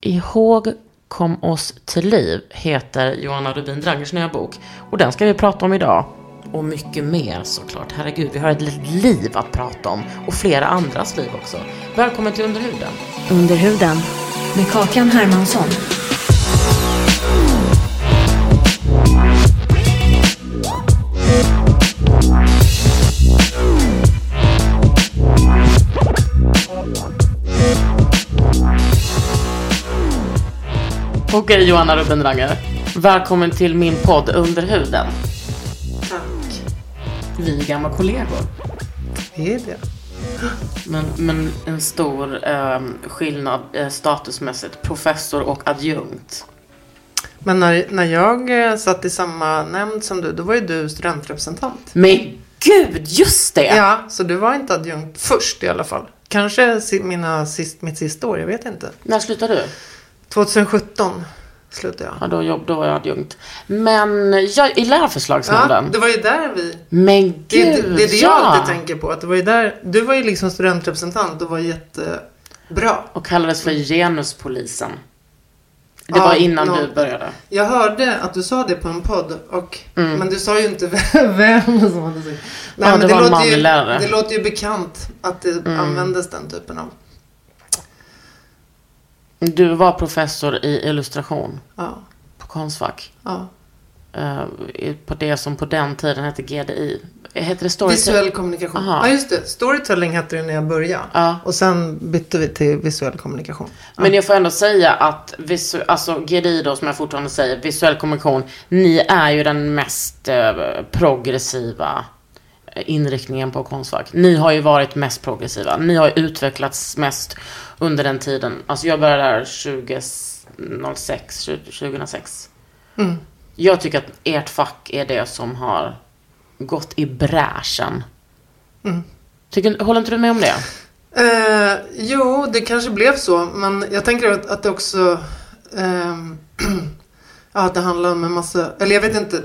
Ihåg kom oss till liv heter Johanna Rubin Drangers nya bok. Och den ska vi prata om idag. Och mycket mer såklart. Herregud, vi har ett litet liv att prata om. Och flera andras liv också. Välkommen till Underhuden. Under huden med Kakan Hermansson. Okej Johanna Rubin Dranger. Välkommen till min podd Underhuden. Tack. Vi är gamla kollegor. Det är det. Men, men en stor eh, skillnad eh, statusmässigt. Professor och adjunkt. Men när, när jag eh, satt i samma nämnd som du, då var ju du studentrepresentant. Men gud, just det! Ja, så du var inte adjunkt först i alla fall. Kanske mina sist, mitt sista år, jag vet inte. När slutade du? 2017 slutade jag. Ja, då, jobb, då var jag adjunkt. Men jag, i Ja, lärarförslagsnämnden. det var ju där vi... Men gud, Det, det, det är det jag ja! alltid tänker på. Att det var ju där, du var ju liksom studentrepresentant och var jättebra. Och kallades för genuspolisen. Det Ja, var innan nå- du började. Jag hörde att du sa det på en podd, och, Mm. men du sa ju inte vem som hade sagt. Nej, Ja, men det var en låter manlig ju, lärare. Mm. Det låter ju bekant att det användes den typen av... Du var professor i illustration Ja, på Konstfack. ja. Eh, på det som på den tiden hette GDI. Hette det Storytel? Visuell kommunikation. Aha. Ja, just det. Storytelling hette det när jag började. Ja. Och sen bytte vi till visuell kommunikation. Men jag får ändå säga att visu- alltså GDI då, som jag fortfarande säger, visuell kommunikation, ni är ju den mest eh, progressiva eh, inriktningen på Konstfack. Ni har ju varit mest progressiva. Ni har utvecklats mest under den tiden. Alltså jag började där 2006, 2006. Mm. Jag tycker att ert fack är det som har gått i bräschen. Mm. Tycker, håller inte du med om det? Eh, jo, det kanske blev så. Men jag tänker att, att det också... ja, att det handlar om en massa... Eller jag vet inte.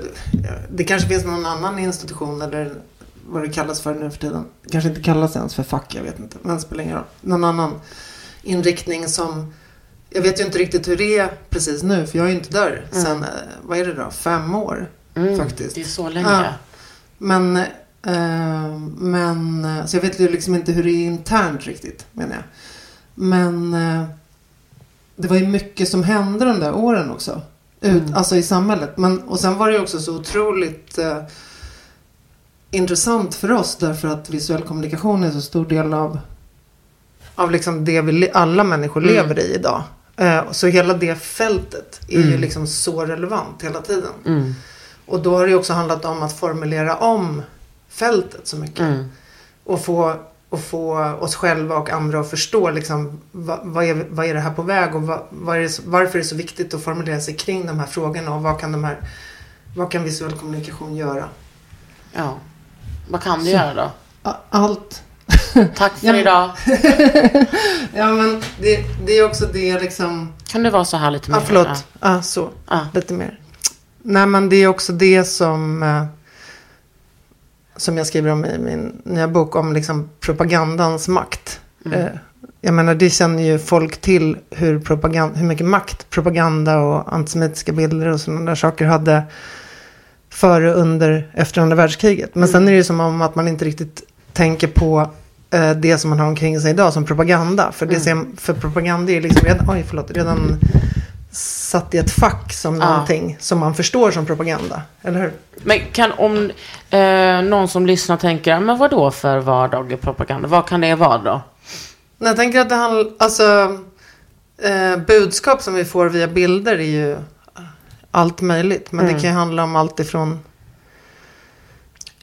Det kanske finns någon annan institution eller vad det kallas för nu för tiden. Det kanske inte kallas ens för fack, jag vet inte. Men det spelar ingen roll. Någon annan inriktning som... Jag vet ju inte riktigt hur det är precis nu. För jag är ju inte där sen, eh, vad är det då, fem år Mm, faktiskt. Det är så länge. Ja. Men, eh, men, så jag vet ju liksom inte hur det är internt riktigt, menar jag. Men eh, det var ju mycket som hände de där åren också. Ut, Mm. Alltså i samhället. Men, och sen var det ju också så otroligt eh, intressant för oss därför att visuell kommunikation är så stor del av, av liksom det vi alla människor Mm. lever i idag. Eh, så hela det fältet är ju Mm. liksom så relevant hela tiden. Mm. Och då har det också handlat om att formulera om fältet så mycket. Mm. Och, få, och få oss själva och andra att förstå liksom, vad, vad, är, vad är det här på väg och vad, vad är det, så- varför är det så viktigt att formulera sig kring de här frågorna och vad kan, de här, vad kan visuell kommunikation göra? Ja. Vad kan du göra då? Allt. Tack för idag. Ja men det, det är också det liksom. Kan du vara så här lite mer? Ja förlåt. Ja så. Ja. Lite mer. Nej men det är också det som. Eh, som jag skriver om i min nya bok. Om liksom propagandans makt. Eh, jag menar det känner ju folk till. Hur, propaganda, hur mycket makt propaganda och antisemitiska bilder och sådana där saker hade. Före, under, efter andra världskriget. Men sen är det ju som om att man inte riktigt tänker på eh, det som man har omkring sig idag som propaganda. För, det Mm. för propaganda är liksom redan, oj, förlåt, redan satt i ett fack som någonting som man förstår som propaganda. Eller hur? Men kan om eh, någon som lyssnar tänker, men vad då för vardaglig propaganda? Vad kan det vara då? Jag tänker att det handlar, alltså eh, budskap som vi får via bilder är ju allt möjligt. Men det kan ju handla om allt ifrån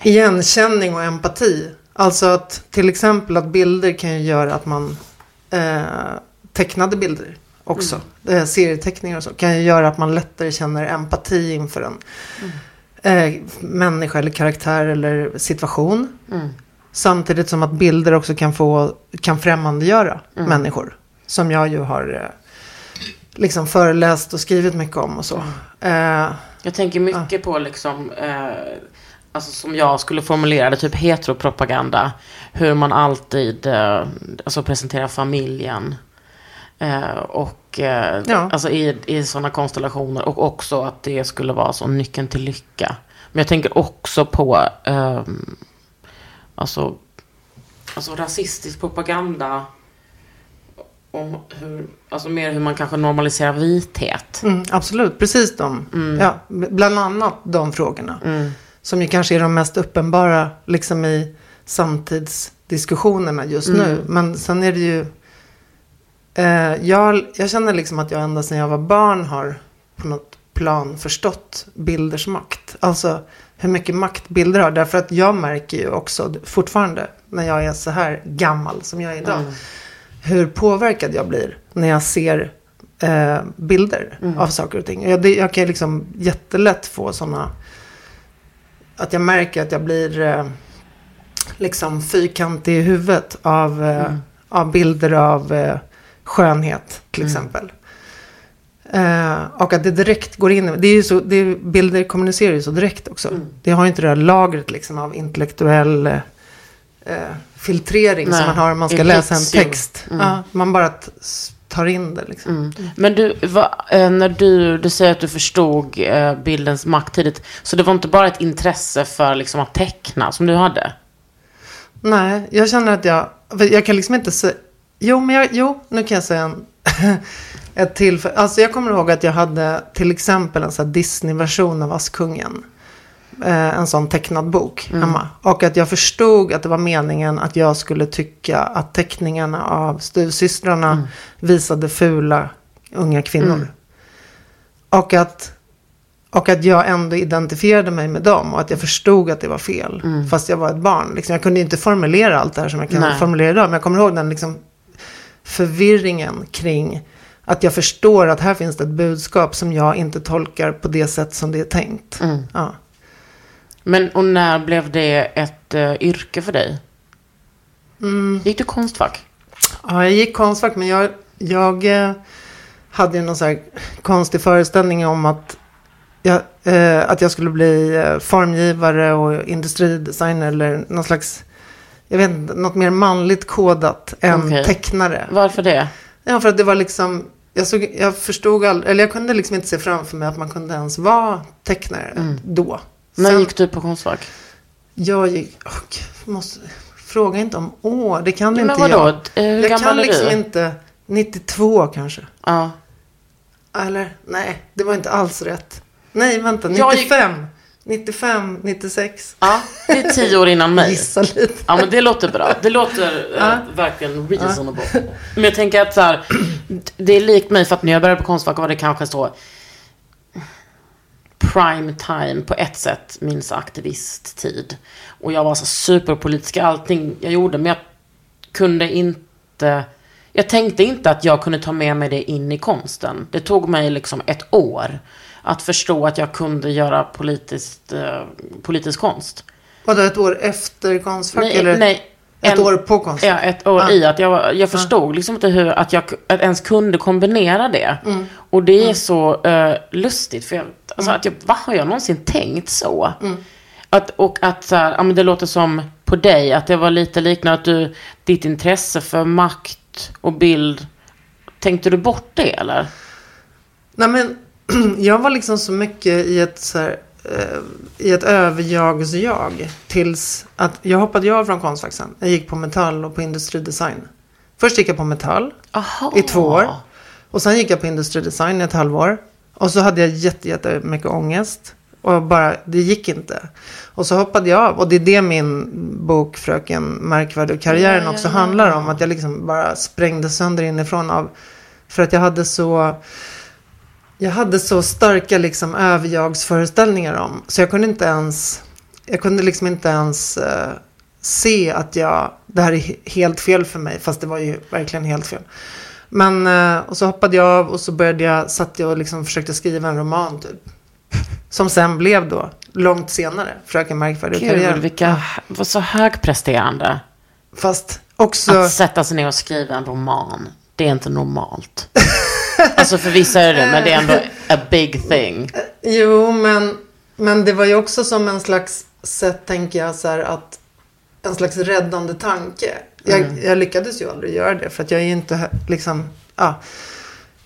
igenkänning och empati. Alltså att till exempel att bilder kan ju göra att man eh, tecknade bilder också. Eh, serieteckningar och så kan ju göra att man lättare känner empati inför en eh, människa eller karaktär eller situation. Mm. Samtidigt som att bilder också kan få kan främmandegöra människor. Som jag ju har eh, liksom föreläst och skrivit mycket om och så. Eh, Jag tänker mycket på liksom, eh, alltså som jag skulle formulera det, typ heteropropaganda. Hur man alltid eh, alltså presenterar familjen. Eh, och eh, Ja. alltså i, i sådana konstellationer. Och också att det skulle vara så nyckeln till lycka. Men jag tänker också på ehm, alltså, alltså rasistisk propaganda. Om hur, alltså mer hur man kanske normaliserar vithet. mm, absolut, precis de. Ja, b- bland annat de frågorna. Mm. Som ju kanske är de mest uppenbara liksom i samtidsdiskussionerna just nu. Men sen är det ju... Eh, jag, jag känner liksom att jag ända sedan jag var barn har på något plan förstått bilders makt. Alltså hur mycket makt bilder har. Därför att jag märker ju också fortfarande när jag är så här gammal som jag är idag. Hur påverkad jag blir när jag ser eh, bilder av saker och ting. Jag, det, jag kan liksom jättelätt få sådana att jag märker att jag blir eh, liksom fyrkantig i huvudet av, eh, av bilder av eh, skönhet till exempel. Eh, och att det direkt går in. Det är ju så, det är, bilder kommunicerar ju så direkt också. Det har ju inte det här lagret liksom av intellektuell eh, eh, filtrering Nej, som man har om man ska läsa en text. Ja, man bara tar in det liksom. Mm. Men du, va, eh, när du, du säger att du förstod eh, bildens makt tidigt. Så det var inte bara ett intresse för liksom, att teckna som du hade? Nej, jag känner att jag... Jag kan liksom inte säga... Jo, men jag, jo, nu kan jag säga en, ett till. Alltså jag kommer ihåg att jag hade till exempel en sån Disney-version av Askungen. Eh, en sån tecknad bok hemma. Och att jag förstod att det var meningen att jag skulle tycka att teckningarna av stuvsystrarna visade fula unga kvinnor. Och att och att jag ändå identifierade mig med dem och att jag förstod att det var fel. Fast jag var ett barn. Liksom, jag kunde inte formulera allt det här som jag kan Nej. formulera idag. Men jag kommer ihåg den liksom, förvirringen kring att jag förstår att här finns det ett budskap som jag inte tolkar på det sätt som det är tänkt. Ja. Men och när blev det ett eh, yrke för dig? Mm. Gick du konstfack? Ja, jag gick konstfack men jag, jag eh, hade ju någon så här konstig föreställning om att jag, eh, att jag skulle bli eh, formgivare och industridesigner eller någon slags, jag vet inte, något mer manligt kodat än Okej. tecknare. Varför det? Ja, för att det var liksom, jag, såg, jag förstod aldrig, eller jag kunde liksom inte se framför mig att man kunde ens vara tecknare då. När Sen- gick du på konstfack? Jag gick, gud, måste, fråga inte om år, det kan Men inte vadå? jag. Eh, Hur jag gammal kan liksom du? inte, 92 kanske. Ja. Eller, nej, det var inte alls rätt. Nej, vänta, Jag gick- 95. 95, 96. ja, det är tio år innan mig. Gissa lite. Ja, men det låter bra. Det låter eh, verkligen reasonable. Men jag tänker att så här, det är likt mig för att när jag började på Konstfack var det kanske så prime time på ett sätt, min aktivisttid. Och jag var så superpolitisk i allting jag gjorde, men jag kunde inte jag tänkte inte att jag kunde ta med mig det in i konsten. Det tog mig liksom ett år att förstå att jag kunde göra politiskt, eh, politisk konst. Vadå, ett år efter Konstfack? Nej, eller nej, ett en- år på Konstfack? Ja, ett år Ah. i att jag, jag förstod liksom inte hur att jag att ens kunde kombinera det. Mm. Och det är så eh, lustigt. För jag, alltså att jag, vad har jag någonsin tänkt så? Mm. Att, och att så här, ja, men det låter som på dig, att det var lite liknande att du, ditt intresse för makt och bild, tänkte du bort det eller? Nej men, jag var liksom så mycket i ett så här, i ett överjagsjag tills att jag hoppade av från Konstfack sen. Jag gick på metall och på industridesign. Först gick jag på metall Aha. i två år. Och sen gick jag på industridesign i ett halvår. Och så hade jag jätte, jätte mycket ångest. Och bara, det gick inte. Och så hoppade jag av. Och det är det min bok Fröken Märkvärdig och karriären också handlar om. Att jag liksom bara sprängde sönder inifrån av. För att jag hade så. Jag hade så starka liksom överjagsföreställningar om. Så jag kunde inte ens. Jag kunde liksom inte ens eh, se att jag. Det här är he- helt fel för mig. Fast det var ju verkligen helt fel. Men, eh, och så hoppade jag av och så började jag, satt jag och liksom försökte skriva en roman typ. Som sen blev då, långt senare, Fröken Märkvärdig och karriären. vilka, vad så högpresterande. Fast också, Att sätta sig ner och skriva en roman, det är inte normalt. alltså för vissa är det men det är ändå a big thing. jo men, men det var ju också som en slags sätt, tänker jag, så här att en slags räddande tanke. Jag, Mm. jag lyckades ju aldrig göra det för att jag är ju inte liksom, ja.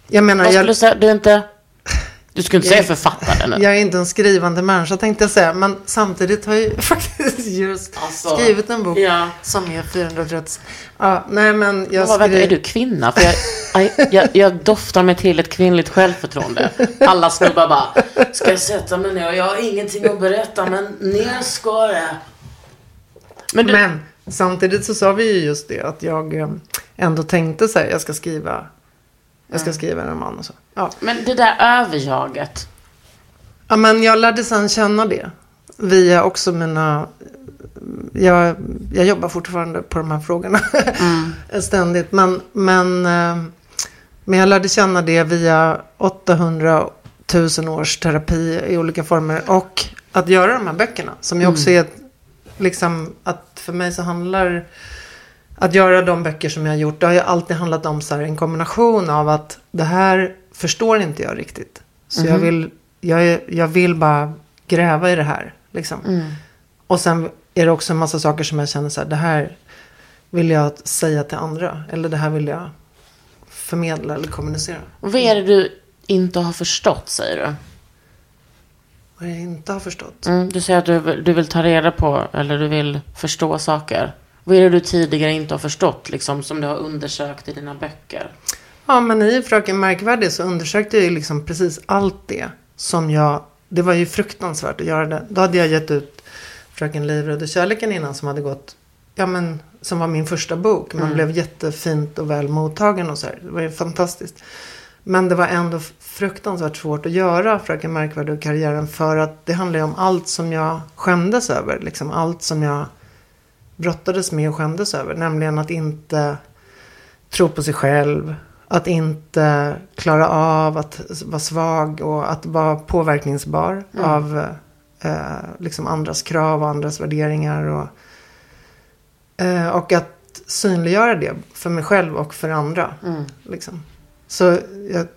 Jag menar, Vad skulle jag, du säga? Du är inte... Du skulle inte säga författare nu. Jag är inte en skrivande människa tänkte jag säga. Men samtidigt har jag ju faktiskt just Alltså, skrivit en bok ja. som är 430. Ja, nej men jag Vad, vänta, är du kvinna? För jag, aj, jag, jag doftar mig till ett kvinnligt självförtroende. Alla snubbar bara, ska jag sätta mig ner? Jag har ingenting att berätta, men ner ska det. Men du, Men samtidigt så sa vi ju just det att jag eh, ändå tänkte så här, jag ska skriva, jag ska skriva en roman och så. Ja. men det där överjaget. ja, men jag lärde sen känna det. Via också mina, jag, jag jobbar fortfarande på de här frågorna. Ständigt. Men, men, eh, men jag lärde känna det via 800 000 års terapi i olika former. Och att göra de här böckerna. Som ju också är ett, liksom att för mig så handlar att göra de böcker som jag har gjort. Det har ju alltid handlat om så här, en kombination av att det här förstår inte jag riktigt. Så jag, vill, jag, jag vill bara gräva i det här. Liksom. Och sen är det också en massa saker som jag känner så här, det här vill jag säga till andra. Eller det här vill jag förmedla eller kommunicera. Och vad är det du inte har förstått, säger du? Vad jag inte har förstått. Mm, du säger att du, du vill ta reda på, eller du vill förstå saker. Vad är det du tidigare inte har förstått, liksom, som du har undersökt i dina böcker? Ja, men i Fröken Märkvärdig så undersökte jag ju liksom precis allt det som jag... Det var ju fruktansvärt att göra det. Då hade jag gett ut Fröken Livrädd och kärleken innan som hade gått... Ja, men som var min första bok. Man blev jättefint och väl mottagen och så här. Det var ju fantastiskt. Men det var ändå fruktansvärt svårt att göra Fröken Märkvärdig och karriären. För att det handlar ju om allt som jag skämdes över. Liksom allt som jag brottades med och skämdes över. Nämligen att inte tro på sig själv. Att inte klara av att vara svag och att vara påverkningsbar av eh, liksom andras krav och andras värderingar. Och, eh, och att synliggöra det för mig själv och för andra. Liksom. Så jag,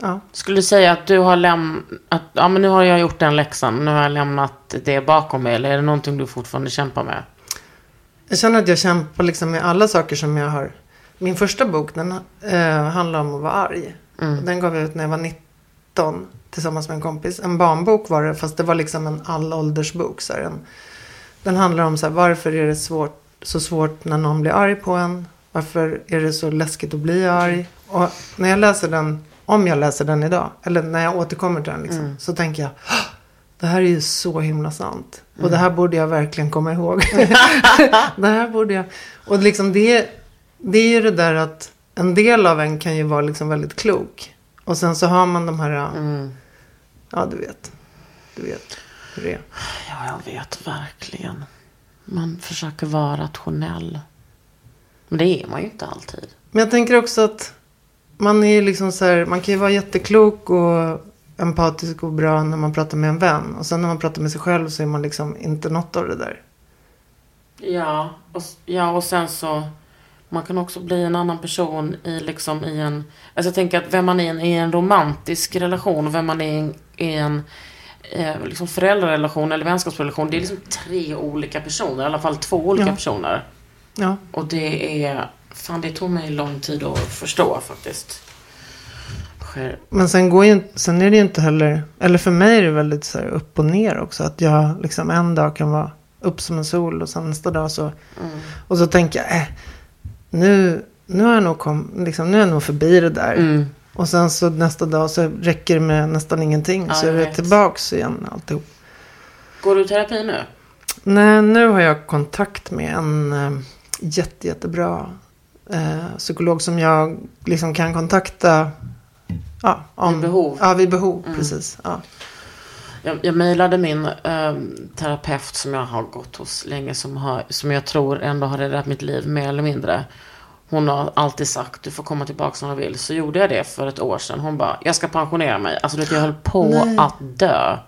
ja. Skulle du säga att du har lämnat, att ja, men nu har jag gjort den läxan, nu har jag lämnat det bakom mig, eller är det någonting du fortfarande kämpar med? Jag känner att jag kämpar liksom med alla saker som jag har. Min första bok den eh, handlar om att vara arg. Den gav jag ut när jag var 19 tillsammans med en kompis. En barnbok var det fast det var liksom en allåldersbok. Så här, en, den handlar om så här, varför är det svårt, så svårt när någon blir arg på en. Varför är det så läskigt att bli arg. Och när jag läser den, om jag läser den idag. Eller när jag återkommer till den liksom, så tänker jag. "Åh, Det här är ju så himla sant. Och det här borde jag verkligen komma ihåg. det här borde jag. Och liksom det, det är ju det där att en del av en kan ju vara liksom väldigt klok. Och sen så har man de här, ja du vet. Du vet hur det är. Ja, jag vet verkligen. Man försöker vara rationell. Men det är man ju inte alltid. Men jag tänker också att man är liksom så här, man kan ju vara jätteklok och empatisk och bra när man pratar med en vän. Och sen när man pratar med sig själv så är man liksom inte något av det där. Ja, och, ja, och sen så... Man kan också bli en annan person i liksom i en... Alltså jag tänker att vem man är i en romantisk relation och vem man är i en, i en eh, liksom föräldrarelation eller vänskapsrelation. Det är liksom tre olika personer, i alla fall två olika Ja. personer. Ja. Och det är... Fan, det tog mig lång tid att förstå faktiskt. Kanske... Men sen, går ju, sen är det ju inte heller, eller för mig är det väldigt så upp och ner också. Att jag liksom en dag kan vara upp som en sol och sen nästa dag så, Mm. och så tänker jag, äh, nu, nu, har jag nog kom, liksom, nu är jag nog förbi det där. Mm. Och sen så nästa dag så räcker det med nästan ingenting. Ja, så är jag det vet. tillbaks igen alltihop. Går du i terapi nu? Nej, nu har jag kontakt med en eh, jätte, jättebra eh, psykolog som jag liksom kan kontakta. Ja, om, Vid behov. Ja, vid behov, Mm. precis. Ja. Jag, jag mejlade min ehm, terapeut som jag har gått hos länge. Som, har, som jag tror ändå har räddat mitt liv mer eller mindre. Hon har alltid sagt du får komma tillbaka när du vill. Så gjorde jag det för ett år sedan. Hon bara, jag ska pensionera mig. Alltså du vet, jag höll på Nej. att dö.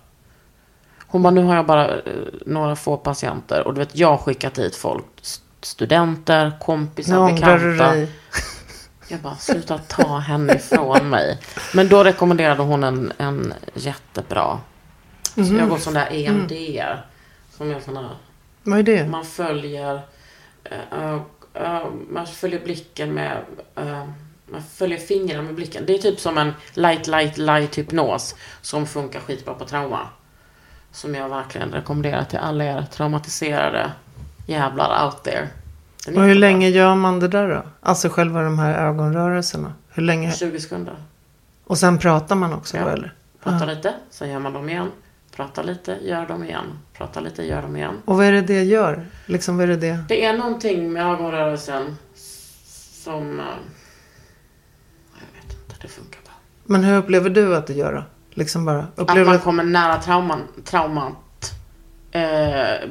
Hon bara, nu har jag bara eh, några få patienter. Och du vet, jag har skickat dit folk. Studenter, kompisar, bekanta. Jag bara, sluta ta henne ifrån mig. Men då rekommenderade hon en, en jättebra. Så jag har gått sån där EMDR. Som är sån här, Vad är det? man följer, eh, eh, man följer blicken med, eh, man följer fingrarna med blicken. Det är typ som en light, light, light hypnos. Som funkar skitbra på trauma. Som jag verkligen rekommenderar till alla er traumatiserade jävlar out there. Den Och hur länge gör man det där då? Alltså själva de här ögonrörelserna. Hur länge? 20 sekunder. Och sen pratar man också Ja. då eller? Prata lite, sen gör man dem igen. Prata lite, gör dem igen. Prata lite, gör dem igen. Och vad är det det gör? Liksom vad är det det? Det är någonting med ögonrörelsen som... eh, Jag vet inte, det funkar bara. Men hur upplever du att det gör då? Liksom bara, Att upplever man att... kommer nära trauman, traumat, eh,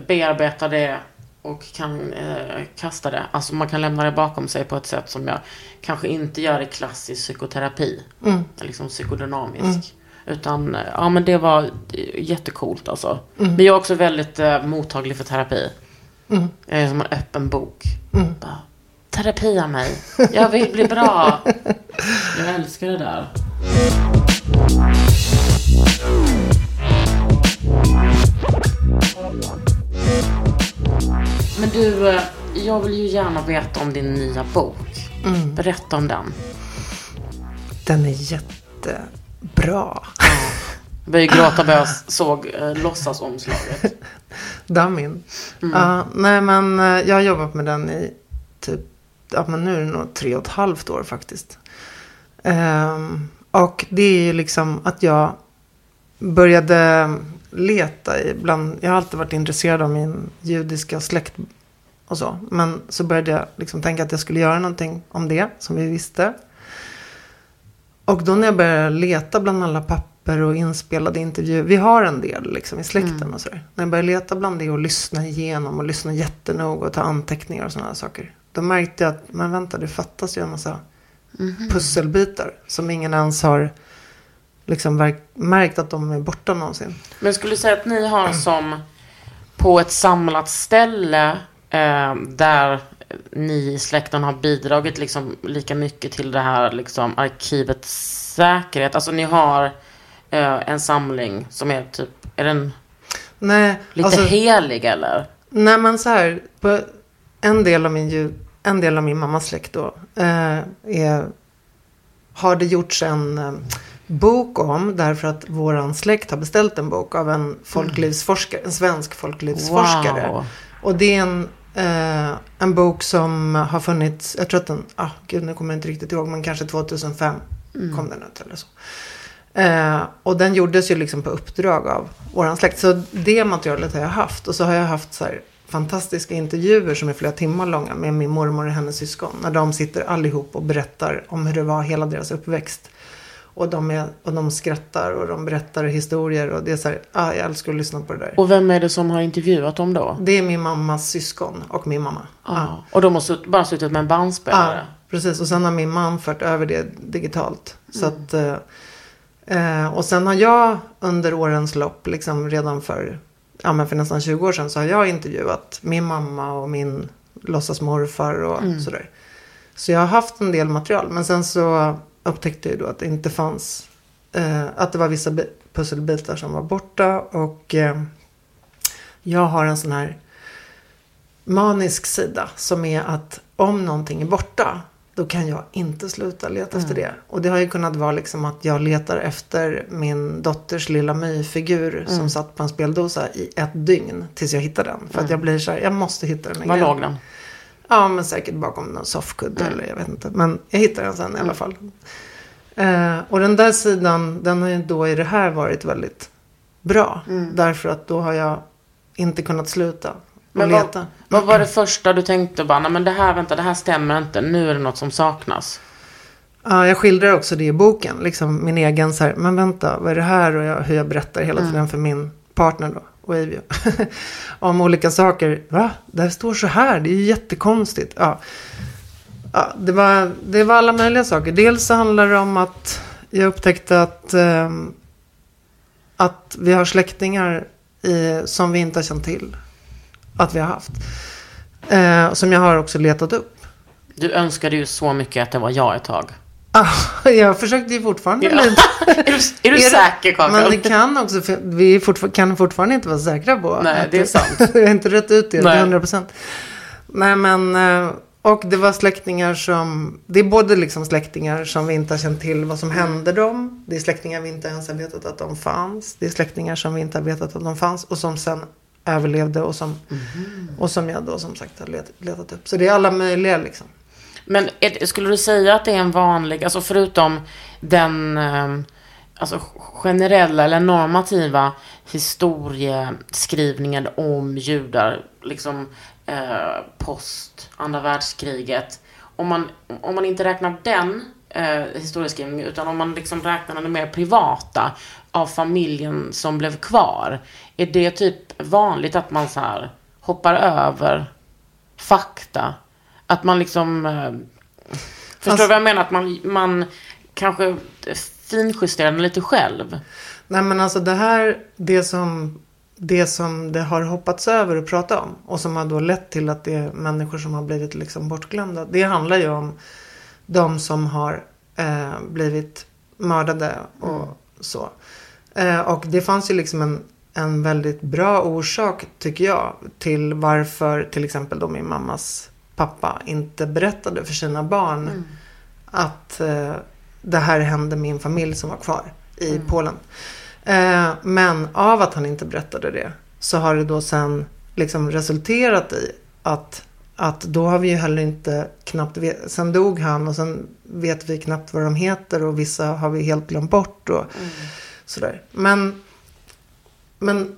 bearbetar det och kan eh, kasta det. Alltså man kan lämna det bakom sig på ett sätt som jag kanske inte gör i klassisk psykoterapi. Mm. Liksom psykodynamisk. Utan, eh, ja men det var jättecoolt alltså. Men jag är också väldigt eh, mottaglig för terapi. Mm. Jag är som en öppen bok. Mm. Bara, terapia mig. Jag vill bli bra. Jag älskar det där. Men du, eh, jag vill ju gärna veta om din nya bok. Mm. Berätta om den. Den är jättebra. Jag började gråta när jag såg eh, låtsasomslaget. Damin. Ja, nej men eh, jag har jobbat med den i typ, ja men nu är det nog tre och ett halvt år faktiskt. Ehm, och det är ju liksom att jag började leta ibland. Jag har alltid varit intresserad av min judiska släkt och så. Men så började jag liksom tänka att jag skulle göra någonting om det som vi visste. Och då när jag började leta bland alla papper och inspelade intervjuer. Vi har en del liksom i släkten och sådär. När jag började leta bland det och lyssna igenom och lyssna jättenoga och ta anteckningar och sådana saker. Då märkte jag att, men vänta det fattas ju en massa pusselbitar. Som ingen ens har liksom märkt att de är borta någonsin. Men skulle du säga att ni har som på ett samlat ställe eh, där ni i släkten har bidragit liksom lika mycket till det här liksom arkivets säkerhet? Alltså ni har eh, en samling som är typ, är den Nej, lite alltså, helig eller? Nej men så här, på en del av min, en del av min mammas släkt då, eh, är, har det gjorts en eh, bok om, därför att våran släkt har beställt en bok av en folklivsforskare, en svensk folklivsforskare. Wow. Och det är en, eh, en bok som har funnits, jag tror att den, ah, gud nu kommer jag inte riktigt ihåg, men kanske 2005 kom den ut eller så. Eh, och den gjordes ju liksom på uppdrag av våran släkt. Så det materialet har jag haft. Och så har jag haft så här fantastiska intervjuer som är flera timmar långa med min mormor och hennes syskon. När de sitter allihop och berättar om hur det var hela deras uppväxt. Och de, är, och de skrattar och de berättar historier. Och det är så här, ah, jag älskar att lyssna på det där. Och vem är det som har intervjuat dem då? Det är min mammas syskon och min mamma. Ja. Och de har bara suttit med en bandspelare? Ja, precis. Och sen har min man fört över det digitalt. Så att, eh, eh, och sen har jag under årens lopp, liksom redan för, ja, men för nästan 20 år sedan, så har jag intervjuat min mamma och min låtsasmorfar och sådär. Så jag har haft en del material. Men sen så upptäckte jag då att det inte fanns, eh, att det var vissa bi- pusselbitar som var borta. Och eh, jag har en sån här manisk sida som är att om någonting är borta då kan jag inte sluta leta efter det. Och det har ju kunnat vara liksom att jag letar efter min dotters lilla myfigur som satt på en speldosa i ett dygn tills jag hittar den. För att jag blir så här, jag måste hitta den Var igen. låg den? Ja, men säkert bakom någon soffkudde eller jag vet inte. Men jag hittade den sen i alla fall. Eh, och den där sidan, den har ju då i det här varit väldigt bra. Därför att då har jag inte kunnat sluta Men leta. vad, vad var det första du tänkte bara, nej men det här, vänta, det här stämmer inte, nu är det något som saknas. Ja, jag skildrar också det i boken. Liksom min egen så här, men vänta, vad är det här? Och jag, hur jag berättar hela tiden för min partner då, Wavio. Om olika saker. Va? Det står så här, det är ju jättekonstigt. Ja. Ja, det, var, det var alla möjliga saker. Dels så handlar det om att jag upptäckte att, eh, att vi har släktingar i, som vi inte har känt till att vi har haft. Eh, som jag har också letat upp. Du önskade ju så mycket att det var jag ett tag. Ah, jag försökte ju fortfarande Ja. är du, är du det- säker Kakan? Men det kan också, vi fortfar- kan fortfarande inte vara säkra på. Nej, det är sant. jag har inte rätt ut det Nej. 100 procent. Nej, men. eh, Och det var släktingar som. Det är både liksom släktingar som vi inte har känt till vad som hände dem. Det är släktingar vi inte ens har vetat att de fanns. Det är släktingar som vi inte har vetat att de fanns. Och som sen överlevde och som, Mhm. och som jag då som sagt har let, letat upp. Så det är alla möjliga liksom. Men är, skulle du säga att det är en vanlig, alltså förutom den ehm, alltså generella eller normativa historieskrivningen om judar, liksom eh, post andra världskriget. Om man, om man inte räknar den eh, historieskrivningen, utan om man liksom räknar den mer privata av familjen som blev kvar. Är det typ vanligt att man så här hoppar över fakta? Att man liksom... Eh, förstår Alltså- du vad jag menar? Att man, man kanske finjusterar den lite själv. Nej men alltså det här, det som, det som det har hoppats över att prata om och som har då lett till att det är människor som har blivit liksom bortglömda. Det handlar ju om de som har eh, blivit mördade och så. Eh, och det fanns ju liksom en, en väldigt bra orsak tycker jag till varför till exempel då min mammas pappa inte berättade för sina barn att eh, det här hände min familj som var kvar i Polen. Eh, men av att han inte berättade det så har det då sen liksom resulterat i att, att då har vi ju heller inte knappt, vet, sen dog han och sen vet vi knappt vad de heter och vissa har vi helt glömt bort och sådär. Men, men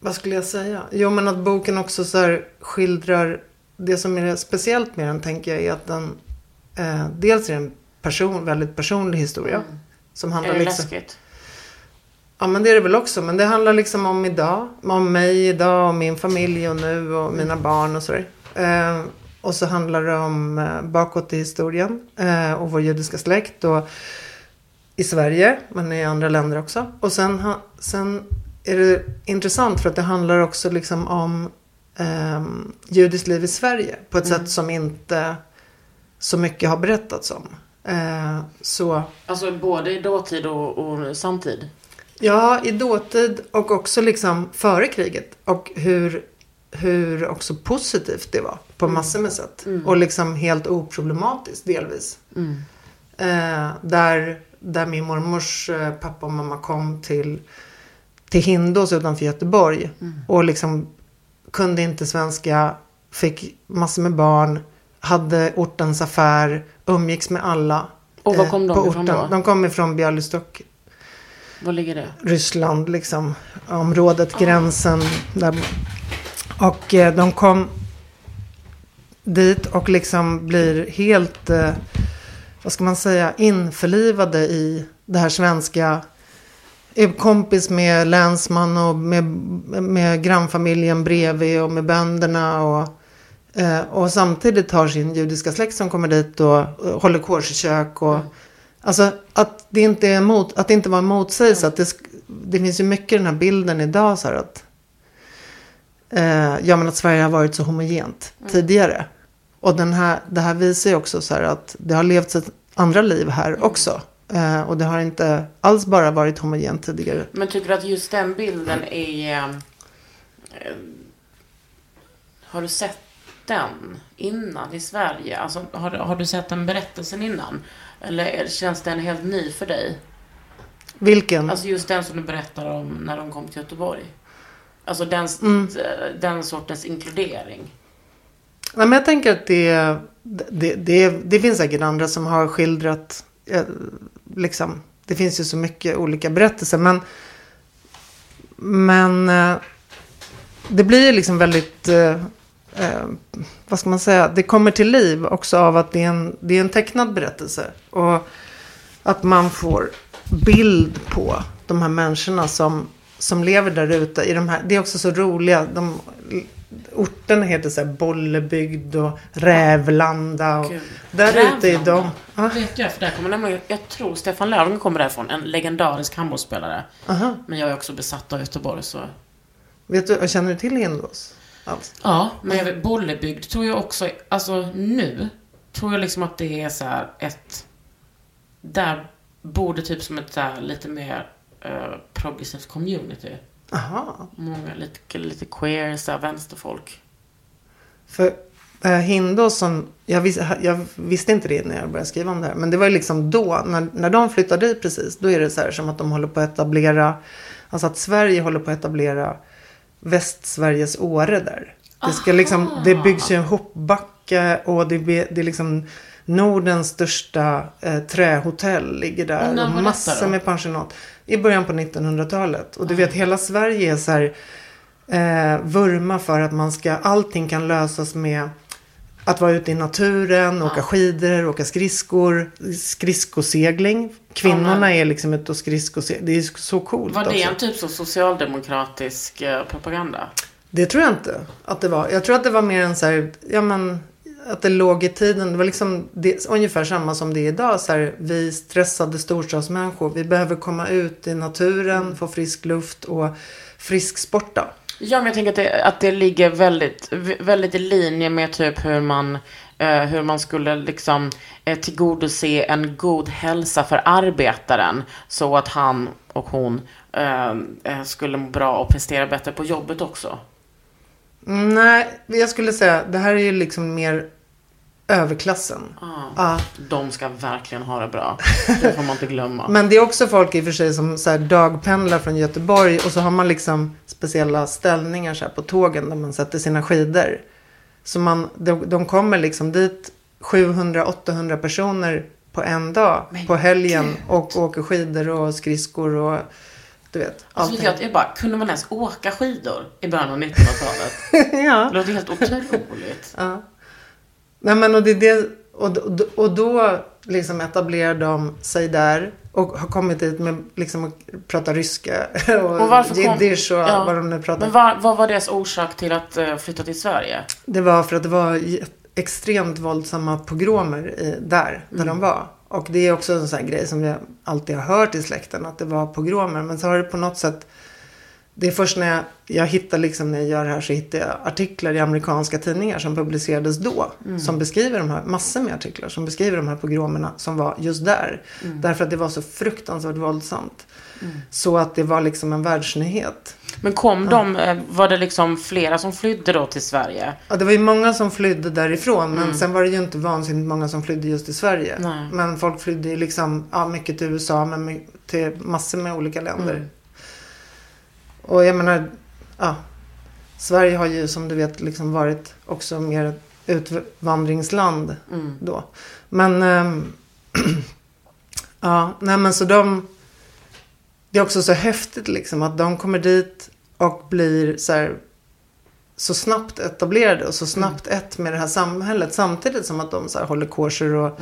vad skulle jag säga? Jo men att boken också så här skildrar det som är speciellt med den tänker jag är att den eh, dels är en person, väldigt personlig historia. Som Är handlar det liksom, läskigt? Ja men det är det väl också. Men det handlar liksom om idag. Om mig idag och min familj och nu och mina barn och sådär. Eh, och så handlar det om eh, bakåt i historien. Eh, och vår judiska släkt. Och i Sverige men i andra länder också. Och sen, ha, sen är det intressant för att det handlar också liksom om eh, judiskt liv i Sverige. På ett sätt som inte så mycket har berättats om. Eh, så Alltså både i dåtid och, och samtid? Ja, i dåtid och också liksom före kriget. Och hur, hur också positivt det var på massor med sätt. Och liksom helt oproblematiskt delvis. Eh, där, där min mormors eh, pappa och mamma kom till, till Hindås utanför Göteborg. Och liksom kunde inte svenska, fick massor med barn, hade ortens affär, umgicks med alla. Och var eh, kom de på ifrån orten. då? De kom ifrån Bialystok Var ligger det? Ryssland, liksom, området, gränsen. Där. Och eh, de kom dit och liksom blir helt, eh, vad ska man säga, införlivade i det här svenska. Är kompis med länsman och med, med grannfamiljen bredvid och med bönderna. Och, eh, och samtidigt har sin judiska släkt som kommer dit och, och håller kårskök. Och, Alltså att det inte är mot, att det inte var en motsägelse. Att det, det finns ju mycket i den här bilden idag så att. Eh, ja men att Sverige har varit så homogent tidigare. Och den här, det här visar ju också så här att det har levts ett andra liv här också. Eh, och det har inte alls bara varit homogent tidigare. Men tycker du att just den bilden är... eh, har du sett den innan i Sverige? Alltså, har, har du sett den berättelsen innan? Eller känns den helt ny för dig? Vilken? Alltså just den som du berättar om när de kom till Göteborg. Alltså den, Mm. den sortens inkludering. Nej, men jag tänker att det, det, det, det finns säkert andra som har skildrat, eh, liksom, det finns ju så mycket olika berättelser. Men, men eh, det blir liksom väldigt, eh, eh, vad ska man säga, det kommer till liv också av att det är en, det är en tecknad berättelse. Och att man får bild på de här människorna som, som lever där ute. I de här, det är också så roliga. De, orterna heter så här Bollebygd och Rävlanda. Och Gud. där ute är de. Ja, Vet jag, för där kommer nämligen, jag tror Stefan Löfven kommer därifrån. En legendarisk handbollsspelare. aha. Men jag är också besatt av Göteborg så. Vet du, känner du till Hindås? Alls? Ja, men jag vet, Bollebygd tror jag också, alltså nu, tror jag liksom att det är så här ett, där bor det typ som ett så här lite mer eh, progressivt community. Aha. Många lite, lite queer, så här, vänsterfolk. För äh, Hindås som, jag, vis, jag visste inte det när jag började skriva om det här. Men det var ju liksom då, när, när de flyttade dit precis. Då är det så här som att de håller på att etablera, alltså att Sverige håller på att etablera Västsveriges Åre där. Det, ska liksom, det byggs ju en hoppbacke och det, det är liksom Nordens största eh, trähotell ligger där. Och massor med pensionat. I början på 1900-talet. Och du vet hela Sverige är så här eh, vurma för att man ska, allting kan lösas med att vara ute i naturen, åka skidor, åka skridskor, skridskosegling. Kvinnorna Ja, är liksom ute och skridskosegling. Det är så coolt Var det också. en typ så socialdemokratisk eh, propaganda? Det tror jag inte att det var. Jag tror att det var mer en så här, ja men, att det låg i tiden. Det var liksom det, ungefär samma som det är idag. Så här, vi stressade storstadsmänniskor, vi behöver komma ut i naturen, få frisk luft och frisksporta. Ja, men jag tänker att det, att det ligger väldigt, väldigt i linje med typ hur man, eh, hur man skulle liksom eh, tillgodose en god hälsa för arbetaren så att han och hon eh, skulle må bra och prestera bättre på jobbet också. Mm, nej, jag skulle säga, det här är ju liksom mer överklassen. Ah, Ja. De ska verkligen ha det bra. Det får man inte glömma. Men det är också folk i och för sig som så här dagpendlar från Göteborg och så har man liksom speciella ställningar så här på tågen där man sätter sina skidor. Så man, de, de kommer liksom dit 700-800 personer på en dag Men på helgen gud. och åker skidor och skridskor och du vet. Alltså, allting. jag, jag bara, kunde man ens åka skidor i början av 1900-talet? ja. Det låter helt otroligt. Ja. Nej men och det är det, och, och, då liksom etablerar de sig där och har kommit dit med liksom att prata ryska och, Och varför jiddisch och Ja. vad de nu pratar. Men vad, vad var deras orsak till att eh, flytta till Sverige? Det var för att det var extremt våldsamma pogromer i, där, där de var. Och det är också en sån här grej som jag alltid har hört i släkten, att det var pogromer. Men så har det på något sätt, det är först när jag, jag hittar liksom när jag gör det här så hittar jag artiklar i amerikanska tidningar som publicerades då. Som beskriver de här, massor med artiklar som beskriver de här pogromerna som var just där. Därför att det var så fruktansvärt våldsamt. Så att det var liksom en världsnyhet. Men kom de, eh, var det liksom flera som flydde då till Sverige? Ja, det var ju många som flydde därifrån. Men sen var det ju inte vansinnigt många som flydde just till Sverige. Nej. Men folk flydde ju liksom, ja, mycket till USA, men till massor med olika länder. Mm. Och jag menar, ja. Sverige har ju som du vet liksom varit också mer utvandringsland Mm. då. Men, ehm, ja, nej men så de, det är också så häftigt liksom att de kommer dit och blir så här så snabbt etablerade och så snabbt ett med det här samhället samtidigt som att de så här håller kosher och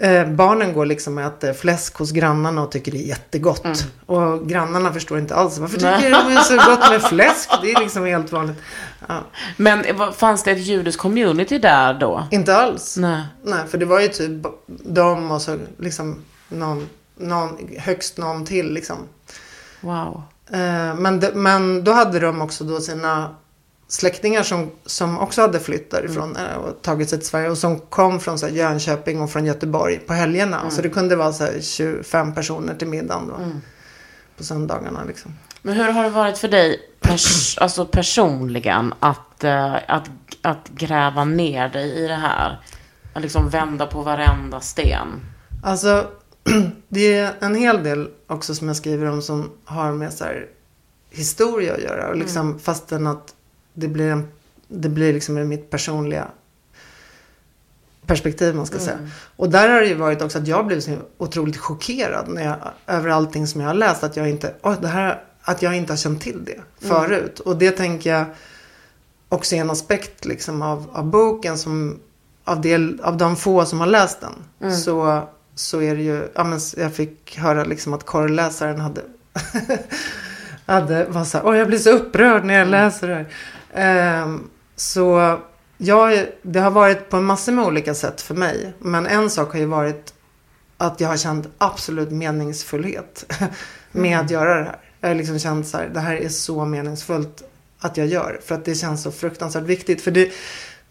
eh, barnen går liksom och äter fläsk hos grannarna och tycker det är jättegott. Och grannarna förstår inte alls varför tycker de det är så gott med fläsk? Det är liksom helt vanligt. Ja, Men fanns det ett judiskt community där då? inte alls. Nej. Nej, för det var ju typ de och så liksom någon, någon högst någon till liksom. Wow. Eh, men, de, men då hade de också då sina släktingar som, som också hade flytt därifrån eh, och tagit sig till Sverige och som kom från så här, Jönköping och från Göteborg på helgerna. Så det kunde vara så här, 25 personer till middagen då. På söndagarna liksom. Men hur har det varit för dig pers alltså personligen att, eh, att, att gräva ner dig i det här? Att liksom vända på varenda sten? Alltså, det är en hel del också som jag skriver om som har med så här historia att göra. Och liksom, Mm. Fastän att det blir, en, det blir liksom mitt personliga perspektiv man ska Mm. säga. Och där har det ju varit också att jag blev så otroligt chockerad när jag, över allting som jag har läst. Att jag inte, oj, det här, att jag inte har känt till det förut. Och det tänker jag också är en aspekt liksom av, av boken som av, del, av de få som har läst den. Så, så är det ju, ja men jag fick höra liksom att korrläsaren hade hade, var så här, åh jag blir så upprörd när jag läser det här. Ehm, så jag, det har varit på en massa med olika sätt för mig. Men en sak har ju varit att jag har känt absolut meningsfullhet med att göra det här. Jag har liksom känt så här, det här är så meningsfullt att jag gör. För att det känns så fruktansvärt viktigt. För det,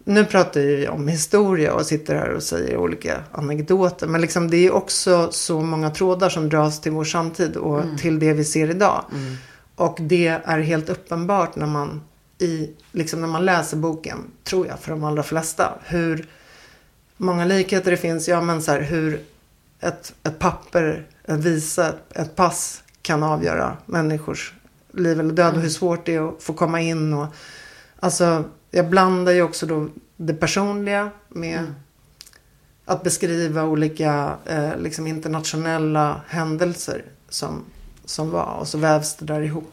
nu pratar jag ju om historia och sitter här och säger olika anekdoter. Men liksom det är också så många trådar som dras till vår samtid och till det vi ser idag. Och det är helt uppenbart när man, i, liksom när man läser boken, tror jag, för de allra flesta. Hur många likheter det finns. Ja, men så här, hur ett, ett papper, en visa, ett pass kan avgöra människors liv eller död. Och hur svårt det är att få komma in. Och, alltså, jag blandar ju också då det personliga med att beskriva olika eh, liksom internationella händelser som, som var. Och så vävs det där ihop.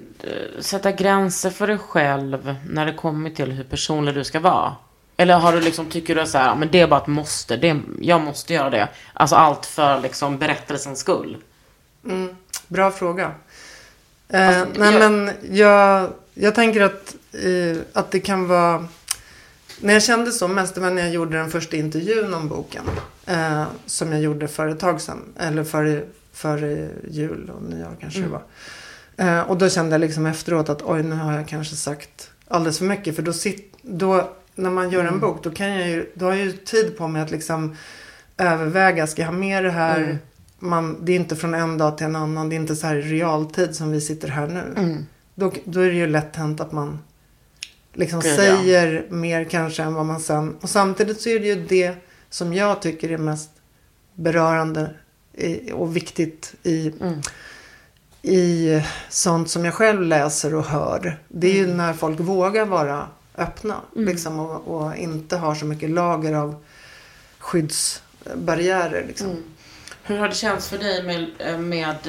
sätta gränser för dig själv när det kommer till hur personlig du ska vara? Eller har du liksom, tycker du så här, "Ja, men det är bara ett måste, det, jag måste göra det. Alltså allt för liksom berättelsens skull. Bra fråga. Eh, Alltså, nej, jag- men jag, jag tänker att, eh, att det kan vara... När jag kände så mest, var när jag gjorde den första intervjun om boken. Eh, som jag gjorde för ett tag sedan. Eller före, före jul och nyår kanske det var. Eh, och då kände jag liksom efteråt att oj, nu har jag kanske sagt alldeles för mycket. För då, sit, då när man gör en bok, då, kan jag ju, då har jag ju tid på mig att liksom överväga, ska jag ha med det här? Man, det är inte från en dag till en annan. Det är inte så här i realtid som vi sitter här nu. Då, då är det ju lätt hänt att man liksom Gud, ja. säger mer kanske än vad man sen... Och samtidigt så är det ju det som jag tycker är mest berörande och viktigt i, i sånt som jag själv läser och hör. Det är ju när folk vågar vara öppna. Liksom, och, och inte har så mycket lager av skyddsbarriärer. Liksom. Hur har det känts för dig med, med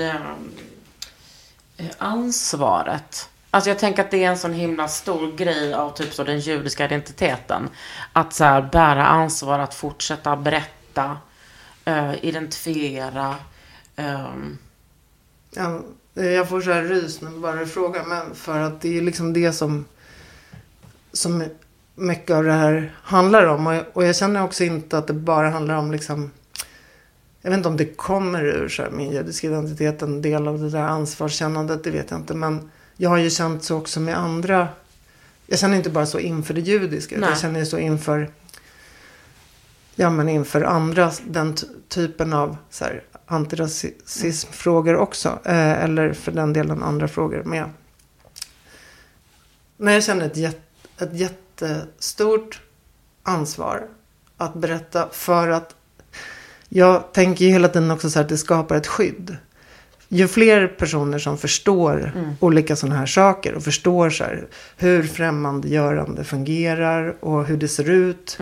eh, ansvaret? Alltså jag tänker att det är en sån himla stor grej av typ så den judiska identiteten. Att så här bära ansvar, att fortsätta berätta, eh, identifiera. ehm, Ja, jag får så här rys när bara frågar. Men för att det är liksom det som, som mycket av det här handlar om. Och jag, och jag känner också inte att det bara handlar om liksom. Jag vet inte om det kommer ur så här, min judiska identitet. En del av det där ansvarskännandet. Det vet jag inte. Men jag har ju känt så också med andra. Jag känner inte bara så inför det judiska. Nej. Jag känner ju så inför ja, men inför andra, den ty- typen av så här, antirasismfrågor också. Eh, eller för den delen andra frågor med. När jag känner ett, jätte, ett jättestort ansvar att berätta för att jag tänker ju hela tiden också så här att det skapar ett skydd. Ju fler personer som förstår olika sådana här saker och förstår så här, hur främmandegörande fungerar och hur det ser ut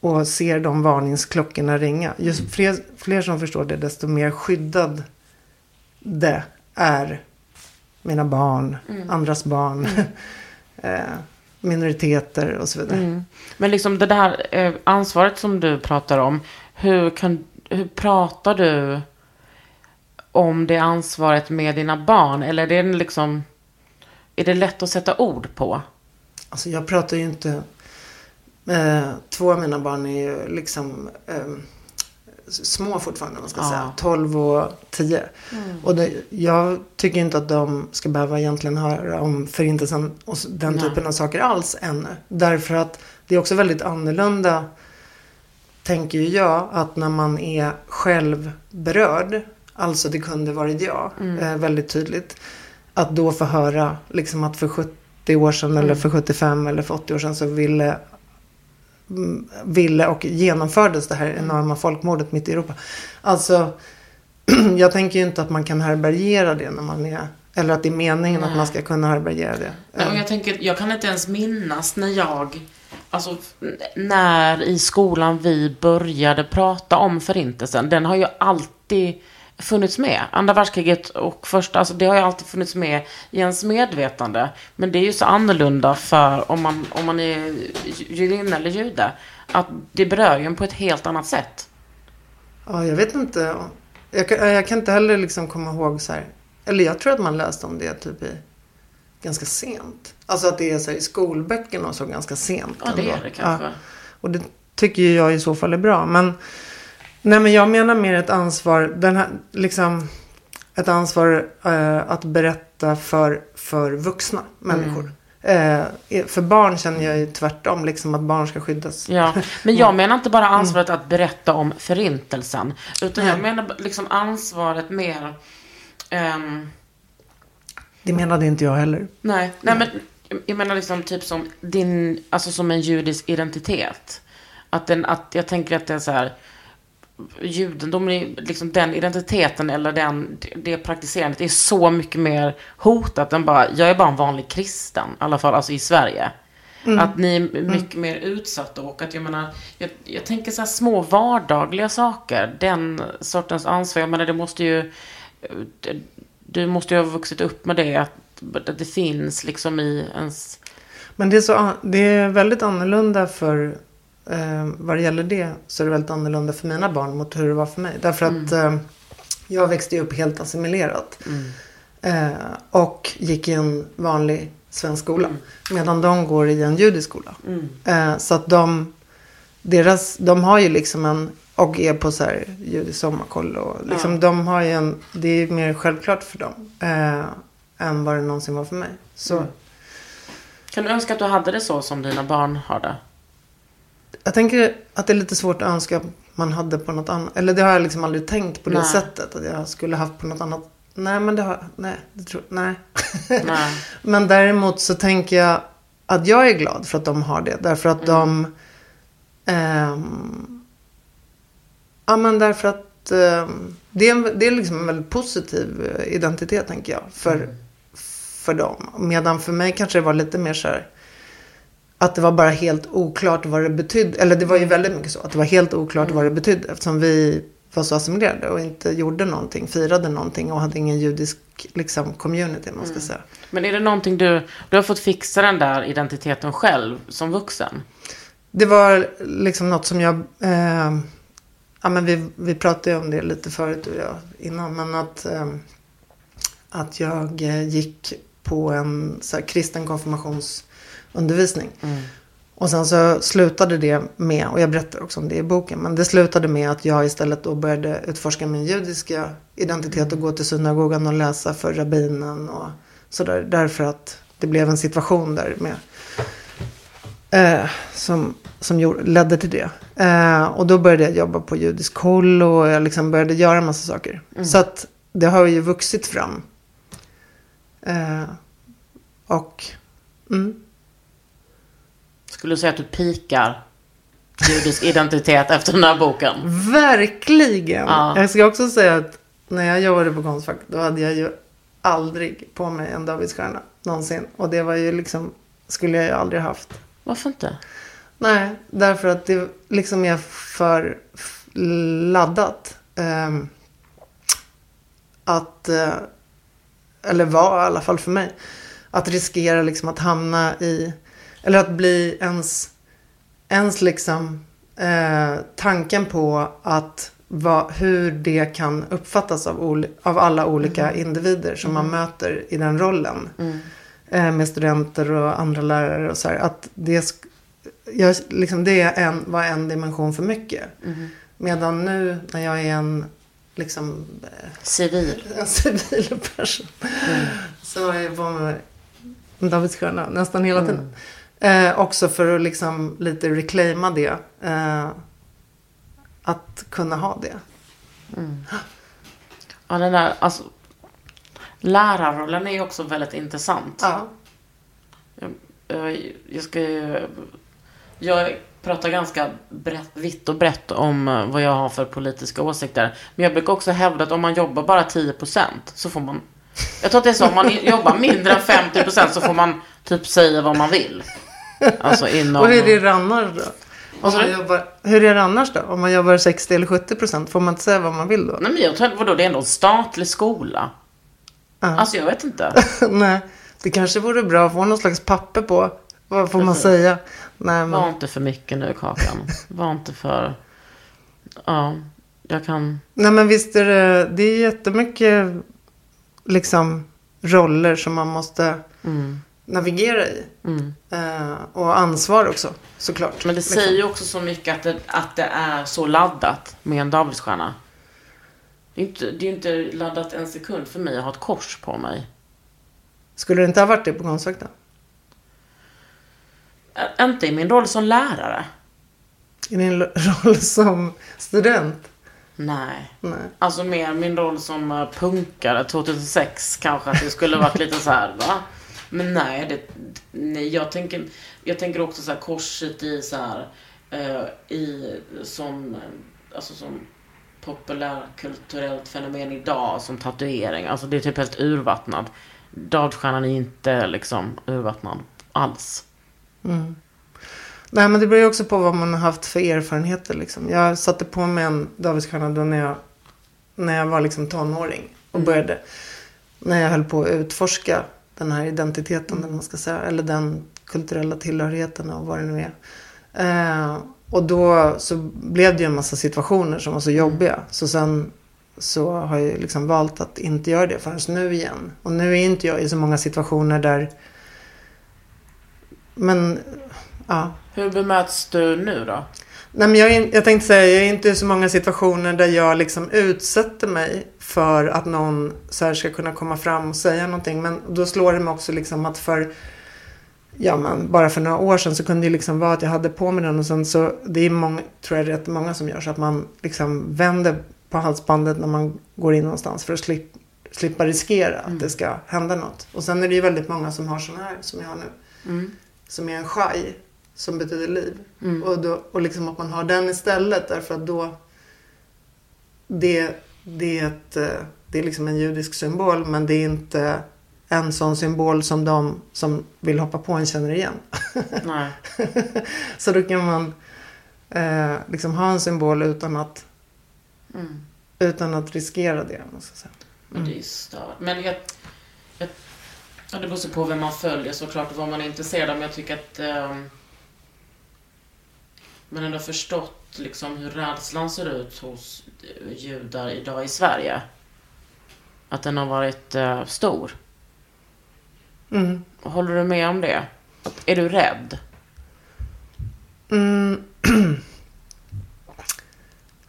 och ser de varningsklockorna ringa. Ju fler, fler som förstår det, desto mer skyddad det är mina barn, andras barn, eh, minoriteter och så vidare. Men liksom det där eh, ansvaret som du pratar om. Hur, kan, hur pratar du om det ansvaret med dina barn? Eller är det liksom... Är det lätt att sätta ord på? Alltså jag pratar ju inte... Eh, två av mina barn är ju liksom eh, små fortfarande, om man ska Ja. säga. 12 och 10. Och det, jag tycker inte att de ska behöva egentligen höra om förintelsen och den Nej. typen av saker alls ännu. Därför att det är också väldigt annorlunda, tänker ju jag, att när man är själv berörd, alltså det kunde varit jag, eh, väldigt tydligt, att då få höra liksom att för 70 år sedan eller för 75 eller för 80 år sedan så ville mm, ville och genomfördes det här enorma folkmordet mitt i Europa. Alltså, jag tänker ju inte att man kan härbärgera det när man är, eller att det är meningen att man ska kunna härbärgera det. Nej, jag tänker, jag kan inte ens minnas när jag, alltså när i skolan vi började prata om förintelsen. Den har ju alltid funnits med. Andra världskriget och första, alltså det har ju alltid funnits med i ens medvetande. Men det är ju så annorlunda för om man, om man är judinna eller jude. Att det berör ju en på ett helt annat sätt. Ja, jag vet inte. Jag kan, jag kan inte heller liksom komma ihåg så här. Eller jag tror att man läste om det typ i ganska sent. Alltså att det är så här i skolböckerna och så ganska sent. Ja, det ändå. är det kanske. Ja. Och det tycker jag i så fall är bra. Men, nej, men jag menar mer ett ansvar. Den här, liksom, ett ansvar eh, att berätta för, för vuxna människor. Eh, för barn känner jag ju tvärtom. Liksom att barn ska skyddas. Ja, men jag menar inte bara ansvaret att berätta om förintelsen. Utan jag menar liksom ansvaret mer... ehm, Det menade inte jag heller. nej, nej men jag menar liksom typ som din, alltså som en judisk identitet. Att, den, att jag tänker att det är så här, judendom, är liksom den identiteten eller den, det praktiserandet är så mycket mer hotat än bara, jag är bara en vanlig kristen, i alla fall alltså i Sverige. Att ni är mycket mer utsatta och att jag menar, jag, jag tänker så här små vardagliga saker, den sortens ansvar, jag menar det måste ju, du måste ju ha vuxit upp med det, att, att det finns liksom i ens, Men det är, så, det är väldigt annorlunda för, eh, vad det gäller det, så är det väldigt annorlunda för mina barn mot hur det var för mig. Därför att eh, jag växte upp helt assimilerat. Eh, och gick i en vanlig svensk skola. Medan de går i en judisk skola. Eh, så att de, deras, de har ju liksom en, och är på så här judisk sommarkoll. Och liksom, De har ju en, det är mer självklart för dem. Eh, än vad det någonsin var för mig. Så. kan du önska att du hade det så som dina barn har det? Jag tänker att det är lite svårt att önska man hade på något annat. Eller det har jag liksom aldrig tänkt på det Nej. sättet. Att jag skulle haft på något annat. Nej, men det har Nej, det tror Nej. Nej. men däremot så tänker jag att jag är glad för att de har det. Därför att de... ehm, ja, men därför att ehm, det är, en, det är liksom en väldigt positiv eh, identitet, tänker jag. För, för dem. Medan för mig kanske det var lite mer så här att det var bara helt oklart vad det betydde. Eller det var ju väldigt mycket så. Att det var helt oklart vad det betydde. Eftersom vi var så assimilerade och inte gjorde någonting. Firade någonting och hade ingen judisk liksom, community, man ska säga. Men är det någonting du, du har fått fixa den där identiteten själv som vuxen? Det var liksom något som jag... Eh, ja, men vi, vi pratade ju om det lite förut och jag innan. Men att, eh, att jag eh, gick på en så här, kristen konfirmationsundervisning. Och sen så slutade det med, och jag berättar också om det i boken, men det slutade med att jag istället då började utforska min judiska identitet och gå till synagogan och läsa för rabbinen och sådär. Därför att det blev en situation där med, eh, som som gjorde, ledde till det. Eh, och då började jag jobba på judisk koll och jag liksom började göra en massa saker. Så att det har ju vuxit fram. Eh, och mm, Skulle du säga att du pikar judisk identitet efter den här boken? verkligen. Ja. Jag ska också säga att när jag jobbade på Konstfack då hade jag ju aldrig på mig en Davidsstjärna någonsin. Och det var ju liksom, skulle jag ju aldrig haft. Varför inte? Nej, därför att det liksom är för laddat. ehm, att, eh, eller var i alla fall för mig, att riskera liksom att hamna i, eller att bli ens, ens liksom eh, tanken på att vad, hur det kan uppfattas av, ol- av alla olika individer som man möter i den rollen. Eh, med studenter och andra lärare och så här. Att det, jag, liksom, det är en, var en dimension för mycket. Medan nu när jag är en, liksom, Civil. en civil person. Så har jag på mig en Davidsstjärna nästan hela tiden. Eh, också för att liksom lite reclaima det. Eh, att kunna ha det. Ja, den där, alltså. Lärarrollen är ju också väldigt intressant. Ja. Jag, jag ska ju... Jag pratar ganska brett, vitt och brett om eh, vad jag har för politiska åsikter. Men jag brukar också hävda att om man jobbar bara 10% så får man... Jag tror att det är så, om man jobbar mindre än 50% så får man typ säga vad man vill. Alltså inom... Och hur är det annars då? Om man du? jobbar, hur är det annars då? Om man jobbar 60 eller 70 procent, får man inte säga vad man vill då? Nej men jag tror, vadå, det är ändå en statlig skola. Ja. Alltså jag vet inte. Nej, det kanske vore bra att få någon slags papper på. Vad får man säga? Nej, men... Var inte för mycket nu Kakan. Var inte för... Ja, jag kan... Nej men visst är det, det är jättemycket liksom roller som man måste Mm, navigera i. mm. Eh, och ansvar också såklart. Men det Liksom. säger ju också så mycket att det, att det är så laddat med en Davidsstjärna. Det är ju inte, det är inte laddat en sekund för mig att ha ett kors på mig. Skulle det inte ha varit det på? Ä- Inte i min roll som lärare. I din roll som student? Nej. Nej. Alltså mer min roll som eh, punkare 2006 kanske att det skulle varit lite så här va? Men nej, det, nej jag, tänker, jag tänker också så här korset i så här eh, i som, eh, alltså som populärkulturellt fenomen idag som tatuering. Alltså det är typ helt urvattnad. Davidsstjärnan är inte liksom urvattnad alls. Nej men det beror ju också på vad man har haft för erfarenheter liksom. Jag satte på mig en Davidsstjärna då när jag, när jag var liksom tonåring. Och började, när jag höll på att utforska den här identiteten, eller man ska säga. Eller den kulturella tillhörigheten och vad det nu är. Eh, och då så blev det ju en massa situationer som var så jobbiga. Så sen så har jag liksom valt att inte göra det förrän nu igen. Och nu är inte jag i så många situationer där men, ja. Hur bemöts du nu då? Nej, men jag, är, jag tänkte säga, jag är inte i så många situationer där jag liksom utsätter mig för att någon så ska kunna komma fram och säga någonting. Men då slår det mig också liksom att för, ja men bara för några år sedan så kunde det liksom vara att jag hade på mig den och sen så, det är många, tror jag rätt många som gör så att man liksom vänder på halsbandet när man går in någonstans för att slip, slippa riskera att det ska hända något. Och sen är det ju väldigt många som har sådana här som jag har nu. Som är en chai som betyder liv. Och, då, och liksom att man har den istället därför att då det, det, är ett, eh, det är liksom en judisk symbol men det är inte en sån symbol som de som vill hoppa på en känner igen. Nej. Så då kan man eh, liksom ha en symbol utan att, Mm. utan att riskera det. säga. Men det är ju stört. Men jag, jag, ja, det beror på vem man följer såklart och vad man är intresserad av. Men jag tycker att um, man ändå förstått liksom hur rädslan ser ut hos eh, judar idag i Sverige. Att den har varit eh, stor. Mm. Håller du med om det? Är du rädd? Mm.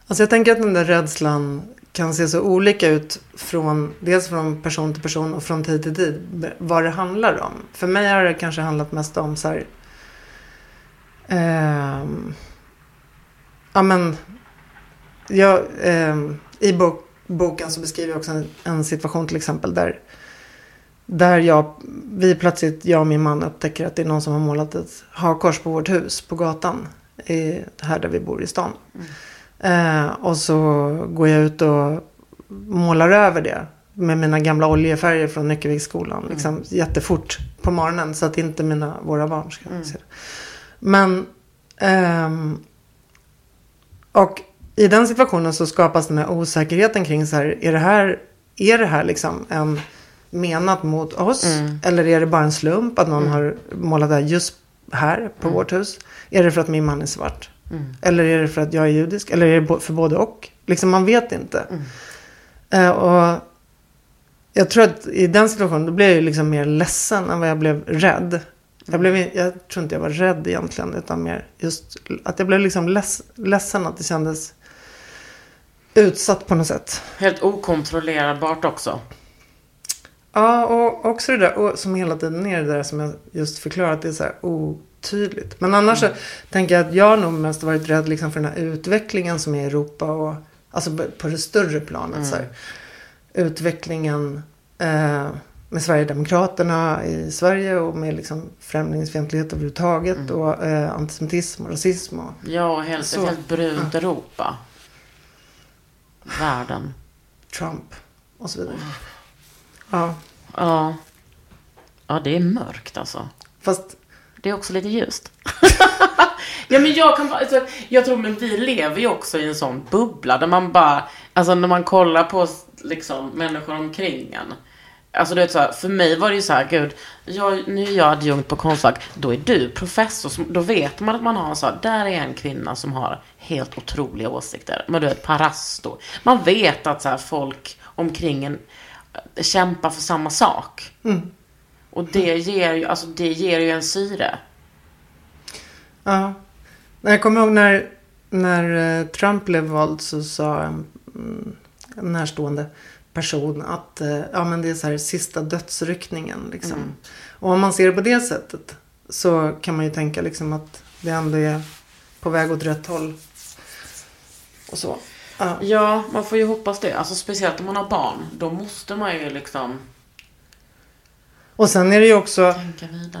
Alltså jag tänker att den där rädslan kan se så olika ut från dels från person till person och från tid till tid. Vad det handlar om. För mig har det kanske handlat mest om så här. ehm, ja men, jag, ehm, i bok, boken så beskriver jag också en, en situation till exempel där, där jag, vi plötsligt, jag och min man upptäcker att det är någon som har målat ett hakkors på vårt hus på gatan. I, här där vi bor i stan. Eh, och så går jag ut och målar över det med mina gamla oljefärger från Nyckelviksskolan. Liksom, jättefort på morgonen så att inte mina, våra barn ska se det. Men ehm, och i den situationen så skapas den här osäkerheten kring så här, är det här, är det här liksom en menat mot oss? Eller är det bara en slump att någon har målat det här just här på vårt hus? Är det för att min man är svart? Eller är det för att jag är judisk? Eller är det för både och? Liksom man vet inte. Eh, och jag tror att i den situationen då blev jag liksom mer ledsen än vad jag blev rädd. Jag, blev, jag tror inte jag var rädd egentligen utan mer just att jag blev liksom leds, ledsen att det kändes utsatt på något sätt. Helt okontrollerbart också. Ja, och också det där och som hela tiden är det där som jag just förklarat. Det är så här otydligt. Men annars så tänker jag att jag nog mest varit rädd liksom för den här utvecklingen som är i Europa. Och, alltså på det större planet. Så här. Utvecklingen eh, med Sverigedemokraterna i Sverige och med liksom främlingsfientlighet överhuvudtaget. Och eh, antisemitism och rasism. Och, Ja, och helt, Så. ett helt brunt Europa. Världen. Trump och så vidare. Ja, Ja. Ja, det är mörkt alltså. fast Det är också lite ljust. ja, men jag kan alltså, jag tror, men vi lever ju också i en sån bubbla där man bara, alltså när man kollar på liksom människor omkring en. Alltså du vet så här, för mig var det ju så här, gud, jag, nu är jag adjunkt på Konstfack, då är du professor, då vet man att man har så här, där är en kvinna som har helt otroliga åsikter. Men du vet, Parasto. Man vet att så här, folk omkring en eh, kämpar för samma sak. Och det ger ju, alltså det ger ju en syre. Ja. Jag kommer ihåg när, när eh, Trump blev vald så sa en, mm, en närstående person att eh, ja, men det är så här sista dödsryckningen. Liksom. Och om man ser det på det sättet så kan man ju tänka liksom att det ändå är på väg åt rätt håll. Och så. Ja. Ja, man får ju hoppas det. Alltså speciellt om man har barn. Då måste man ju liksom Och sen är det ju också,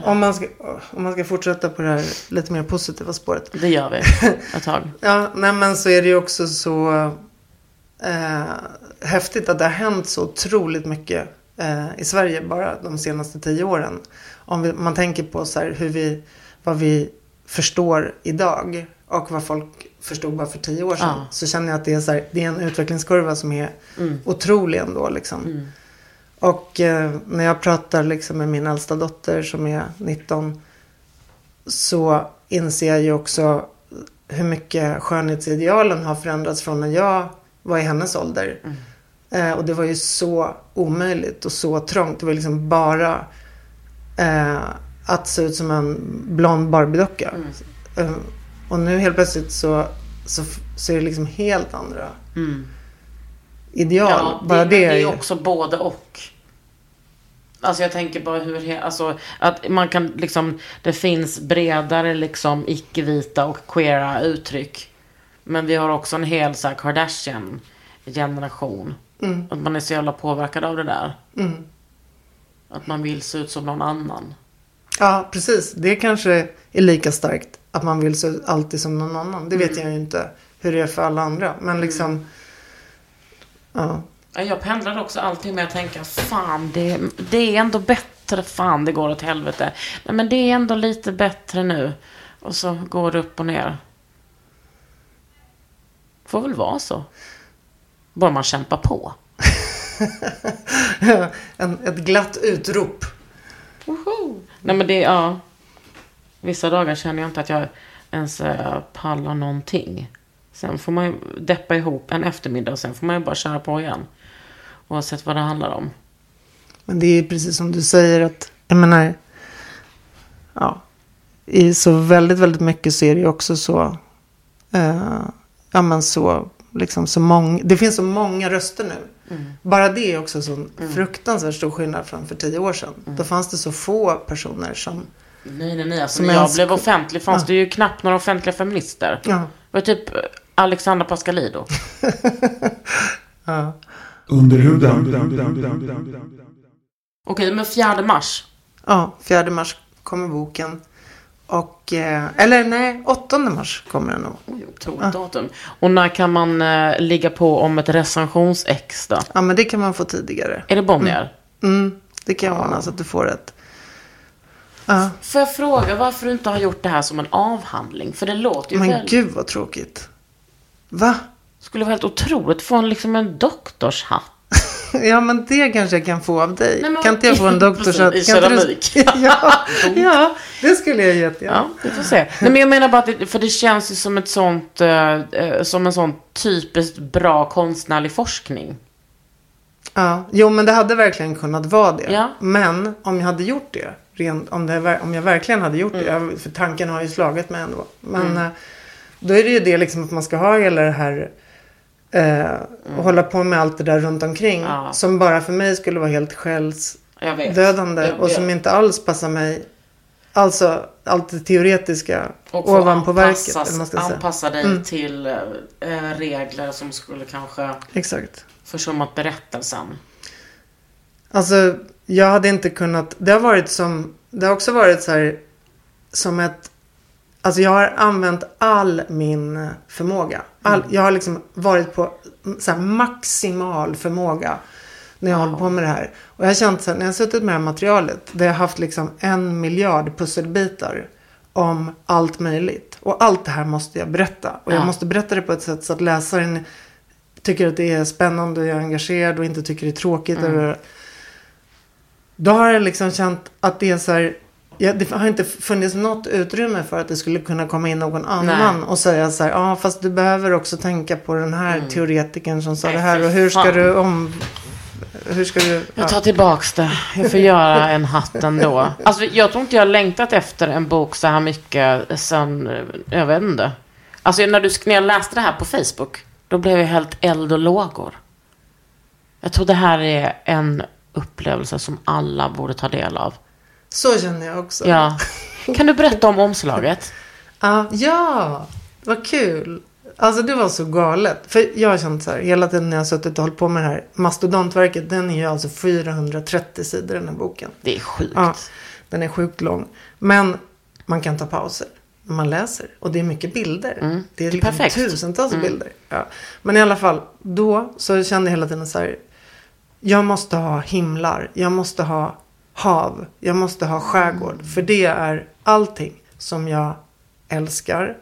om man, ska, om man ska fortsätta på det här lite mer positiva spåret. Det gör vi ett tag. Ja, nej men så är det ju också så eh, häftigt att det har hänt så otroligt mycket eh, i Sverige bara de senaste tio åren. Om man tänker på så hur vi, vad vi förstår idag och vad folk förstod bara för tio år sedan. Ja. Så känner jag att det är, så här, det är en utvecklingskurva som är otrolig ändå. Liksom. Och eh, när jag pratar liksom med min äldsta dotter som är 19 så inser jag ju också hur mycket skönhetsidealen har förändrats från när jag var i hennes ålder. Eh, och det var ju så omöjligt och så trångt. Det var liksom bara eh, att se ut som en blond Barbie-docka. Eh, och nu helt plötsligt så, så, så är det liksom helt andra ideal. Ja, det, bara det, det är är ju- också både och. Alltså jag tänker bara hur, alltså att man kan liksom, det finns bredare liksom icke-vita och queera uttryck. Men vi har också en hel så här Kardashian-generation. Att man är så jävla påverkad av det där. Att man vill se ut som någon annan. Ja, precis. Det kanske är lika starkt att man vill se ut alltid som någon annan. Det vet jag ju inte hur det är för alla andra. Men liksom... Ja. Ja, Jag pendlar också alltid med att tänka, fan det, det är ändå bättre, fan det går åt helvete. Nej men det är ändå lite bättre nu. Och så går det upp och ner. Får väl vara så. Bara man kämpar på. en, ett glatt utrop. Woho! Nej men det, ja. Vissa dagar känner jag inte att jag ens eh, pallar någonting. Sen får man ju deppa ihop en eftermiddag och sen får man ju bara köra på igen. Oavsett vad det handlar om. Men det är precis som du säger att, jag menar, ja, i så väldigt, väldigt mycket så är det ju också så, eh, ja men så, liksom så många, det finns så många röster nu. Bara det är också så fruktansvärt stor skillnad från för tio år sedan. Då fanns det så få personer som, Nej, nej, nej. Alltså, Som när jag ens- blev offentlig fanns det ju knappt några offentliga feminister. ja, Det var typ Alexandra Pascalido. Under huden. Okej, men 4 mars. Ja, 4 mars kommer boken. Och, eh, eller nej, 8 mars kommer den nog. Otroligt datum. Och när kan man eh, ligga på om ett recensionsex då? Ja, men det kan man få tidigare. Är det Bonnier? Mm, det kan jag ordna så att du får ett. Ja, Får jag fråga varför du inte har gjort det här som en avhandling? För det låter ju men väl... gud vad tråkigt. Va? skulle vara helt otroligt få en, liksom en doktorshatt. Ja, men det kanske jag kan få av dig. Nej, men- kan inte jag få en doktorshatt? I keramik. Du... ja, ja, det skulle jag jättegärna. Ja, vi får se. Nej, men jag menar bara att det, för det känns ju som ett sånt, eh, eh, som en sån typiskt bra konstnärlig forskning. Ja, jo men det hade verkligen kunnat vara det. Ja. Men om jag hade gjort det, rent, om, det om jag verkligen hade gjort det, Mm. jag, för tanken har ju slagit mig ändå. Men eh, då är det ju det liksom att man ska ha hela det här, eh, och hålla på med allt det där runt omkring. Mm. Ja. Som bara för mig skulle vara helt själsdödande och som inte alls passar mig. Alltså allt det teoretiska Och ovanpå verket. Eller man ska säga. Mm. Anpassa dig till eh, eh, regler som skulle kanske Exakt. försummat berättelsen. Alltså, jag hade inte kunnat. Det har varit som. Det har också varit så här. Som ett. Alltså jag har använt all min förmåga. All, Jag har liksom varit på så maximal förmåga. När jag håller på med det här. Och jag har känt så här, när jag har suttit med det här materialet. Där jag har haft liksom en miljard pusselbitar. Om allt möjligt. Och allt det här måste jag berätta. Och jag Ja. måste berätta det på ett sätt så att läsaren tycker att det är spännande och jag är engagerad och inte tycker det är tråkigt. Eller, då har jag liksom känt att det är så här. Ja, det har inte funnits något utrymme för att det skulle kunna komma in någon annan Nej. och säga så här. Ja, fast du behöver också tänka på den här teoretikern som sa Nej, det här. Och hur ska fan. du om... Hur ska du... Jag tar tillbaks det. Jag får göra en hatt ändå. Alltså, jag tror inte jag har längtat efter en bok så här mycket sen, eh, jag vet inte. Alltså när, du, när jag läste det här på Facebook, då blev jag helt eld och lågor. Jag tror det här är en upplevelse som alla borde ta del av. Så känner jag också. Ja. Kan du berätta om omslaget? Ja, ja, vad kul. Alltså det var så galet. För jag har känt så här, hela tiden när jag har suttit och hållit på med det här mastodontverket. Den är ju alltså 430 sidor den här boken. Det är sjukt. Ja, den är sjukt lång. Men man kan ta pauser när man läser. Och det är mycket bilder. Mm, Det är det är liksom tusentals bilder. Ja. Men i alla fall, då så kände jag hela tiden så här. Jag måste ha himlar. Jag måste ha hav. Jag måste ha skärgård. Mm. För det är allting som jag älskar.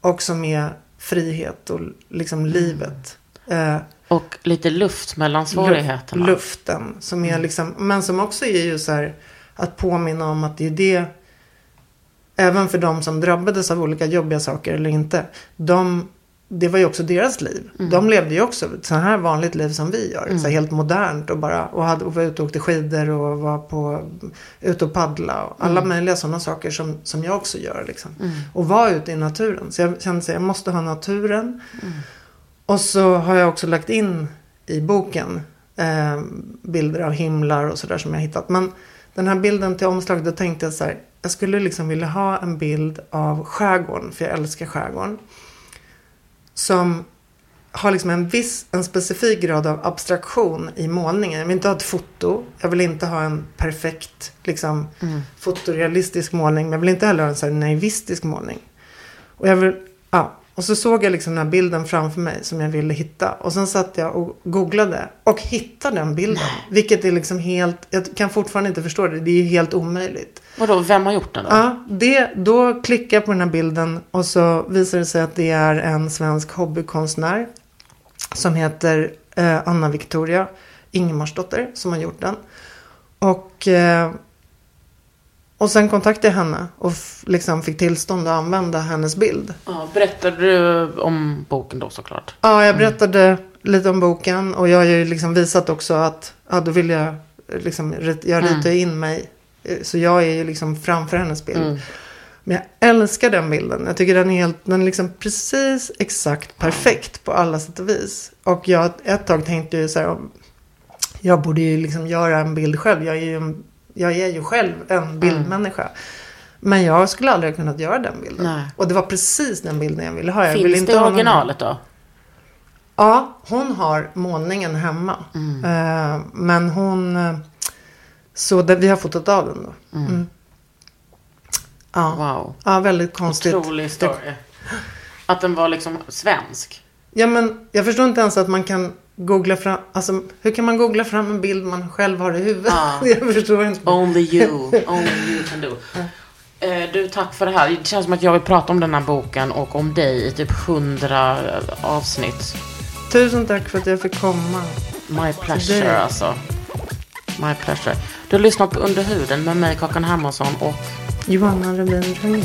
Och som är frihet och liksom livet. Eh, Och lite luft mellan svårigheterna. Mm. Luften. Som är liksom, men som också är ju så här att påminna om att det är det. Även för de som drabbades av olika jobbiga saker eller inte. De, det var ju också deras liv. Mm. De levde ju också ett så här vanligt liv som vi gör. Så här helt modernt och bara och, hade, och var ute och åkte skidor och var på, ute och paddla. Och alla Mm. möjliga sådana saker som, som jag också gör. Liksom. Och var ute i naturen. Så jag kände att jag måste ha naturen. Och så har jag också lagt in i boken eh, bilder av himlar och sådär som jag hittat. Men den här bilden till omslag, då tänkte jag så här. Jag skulle liksom vilja ha en bild av skärgården, för jag älskar skärgården. Som har liksom en viss, en specifik grad av abstraktion i målningen. Jag vill inte ha ett foto. Jag vill inte ha en perfekt, liksom, fotorealistisk målning. Men jag vill inte heller ha en så här naivistisk målning. Och jag vill, ja. Och så såg jag liksom den här bilden framför mig som jag ville hitta. Och sen satt jag och googlade och hittade den bilden. Vilket är liksom helt, jag kan fortfarande inte förstå det. Det är ju helt omöjligt. Vadå, vem har gjort den då? Ja, det, då klickar jag på den här bilden och så visar det sig att det är en svensk hobbykonstnär. Som heter eh, Anna Victoria Ingemarsdotter som har gjort den. Och, eh, och sen kontaktade jag henne och liksom fick tillstånd att använda hennes bild. Ja, berättade du om boken då såklart? Ja, jag berättade lite om boken och jag har ju liksom visat också att ja, då vill jag eh, liksom, jag ritar in mig. Eh, Så jag är ju liksom framför hennes bild. Men jag älskar den bilden. Jag tycker den är helt, den är liksom precis exakt perfekt på alla sätt och vis. Och jag ett tag tänkte ju så här, jag borde ju liksom göra en bild själv. Jag är ju, en, jag är ju själv en bildmänniska. Men jag skulle aldrig ha kunnat göra den bilden. Nej. Och det var precis den bilden jag ville ha. Jag ville Finns inte det ha någon- originalet då? Ja, hon har målningen hemma. Mm. Eh, men hon... eh, Så det, vi har fotat av den då. Mm. Ja. Wow. ja, väldigt konstigt. Otrolig story. Att den var liksom svensk. Ja, men jag förstår inte ens att man kan googla fram... Alltså, hur kan man googla fram en bild man själv har i huvudet? Ja. jag förstår inte. Only you. Only you can do. Eh, Du, tack för det här. Det känns som att jag vill prata om den här boken och om dig i typ hundra avsnitt. Tusen tack för att jag fick komma. My pleasure alltså. My pleasure. Du har lyssnat på Under huden med mig, Kakan Hermansson och Johanna Rubin Rangel.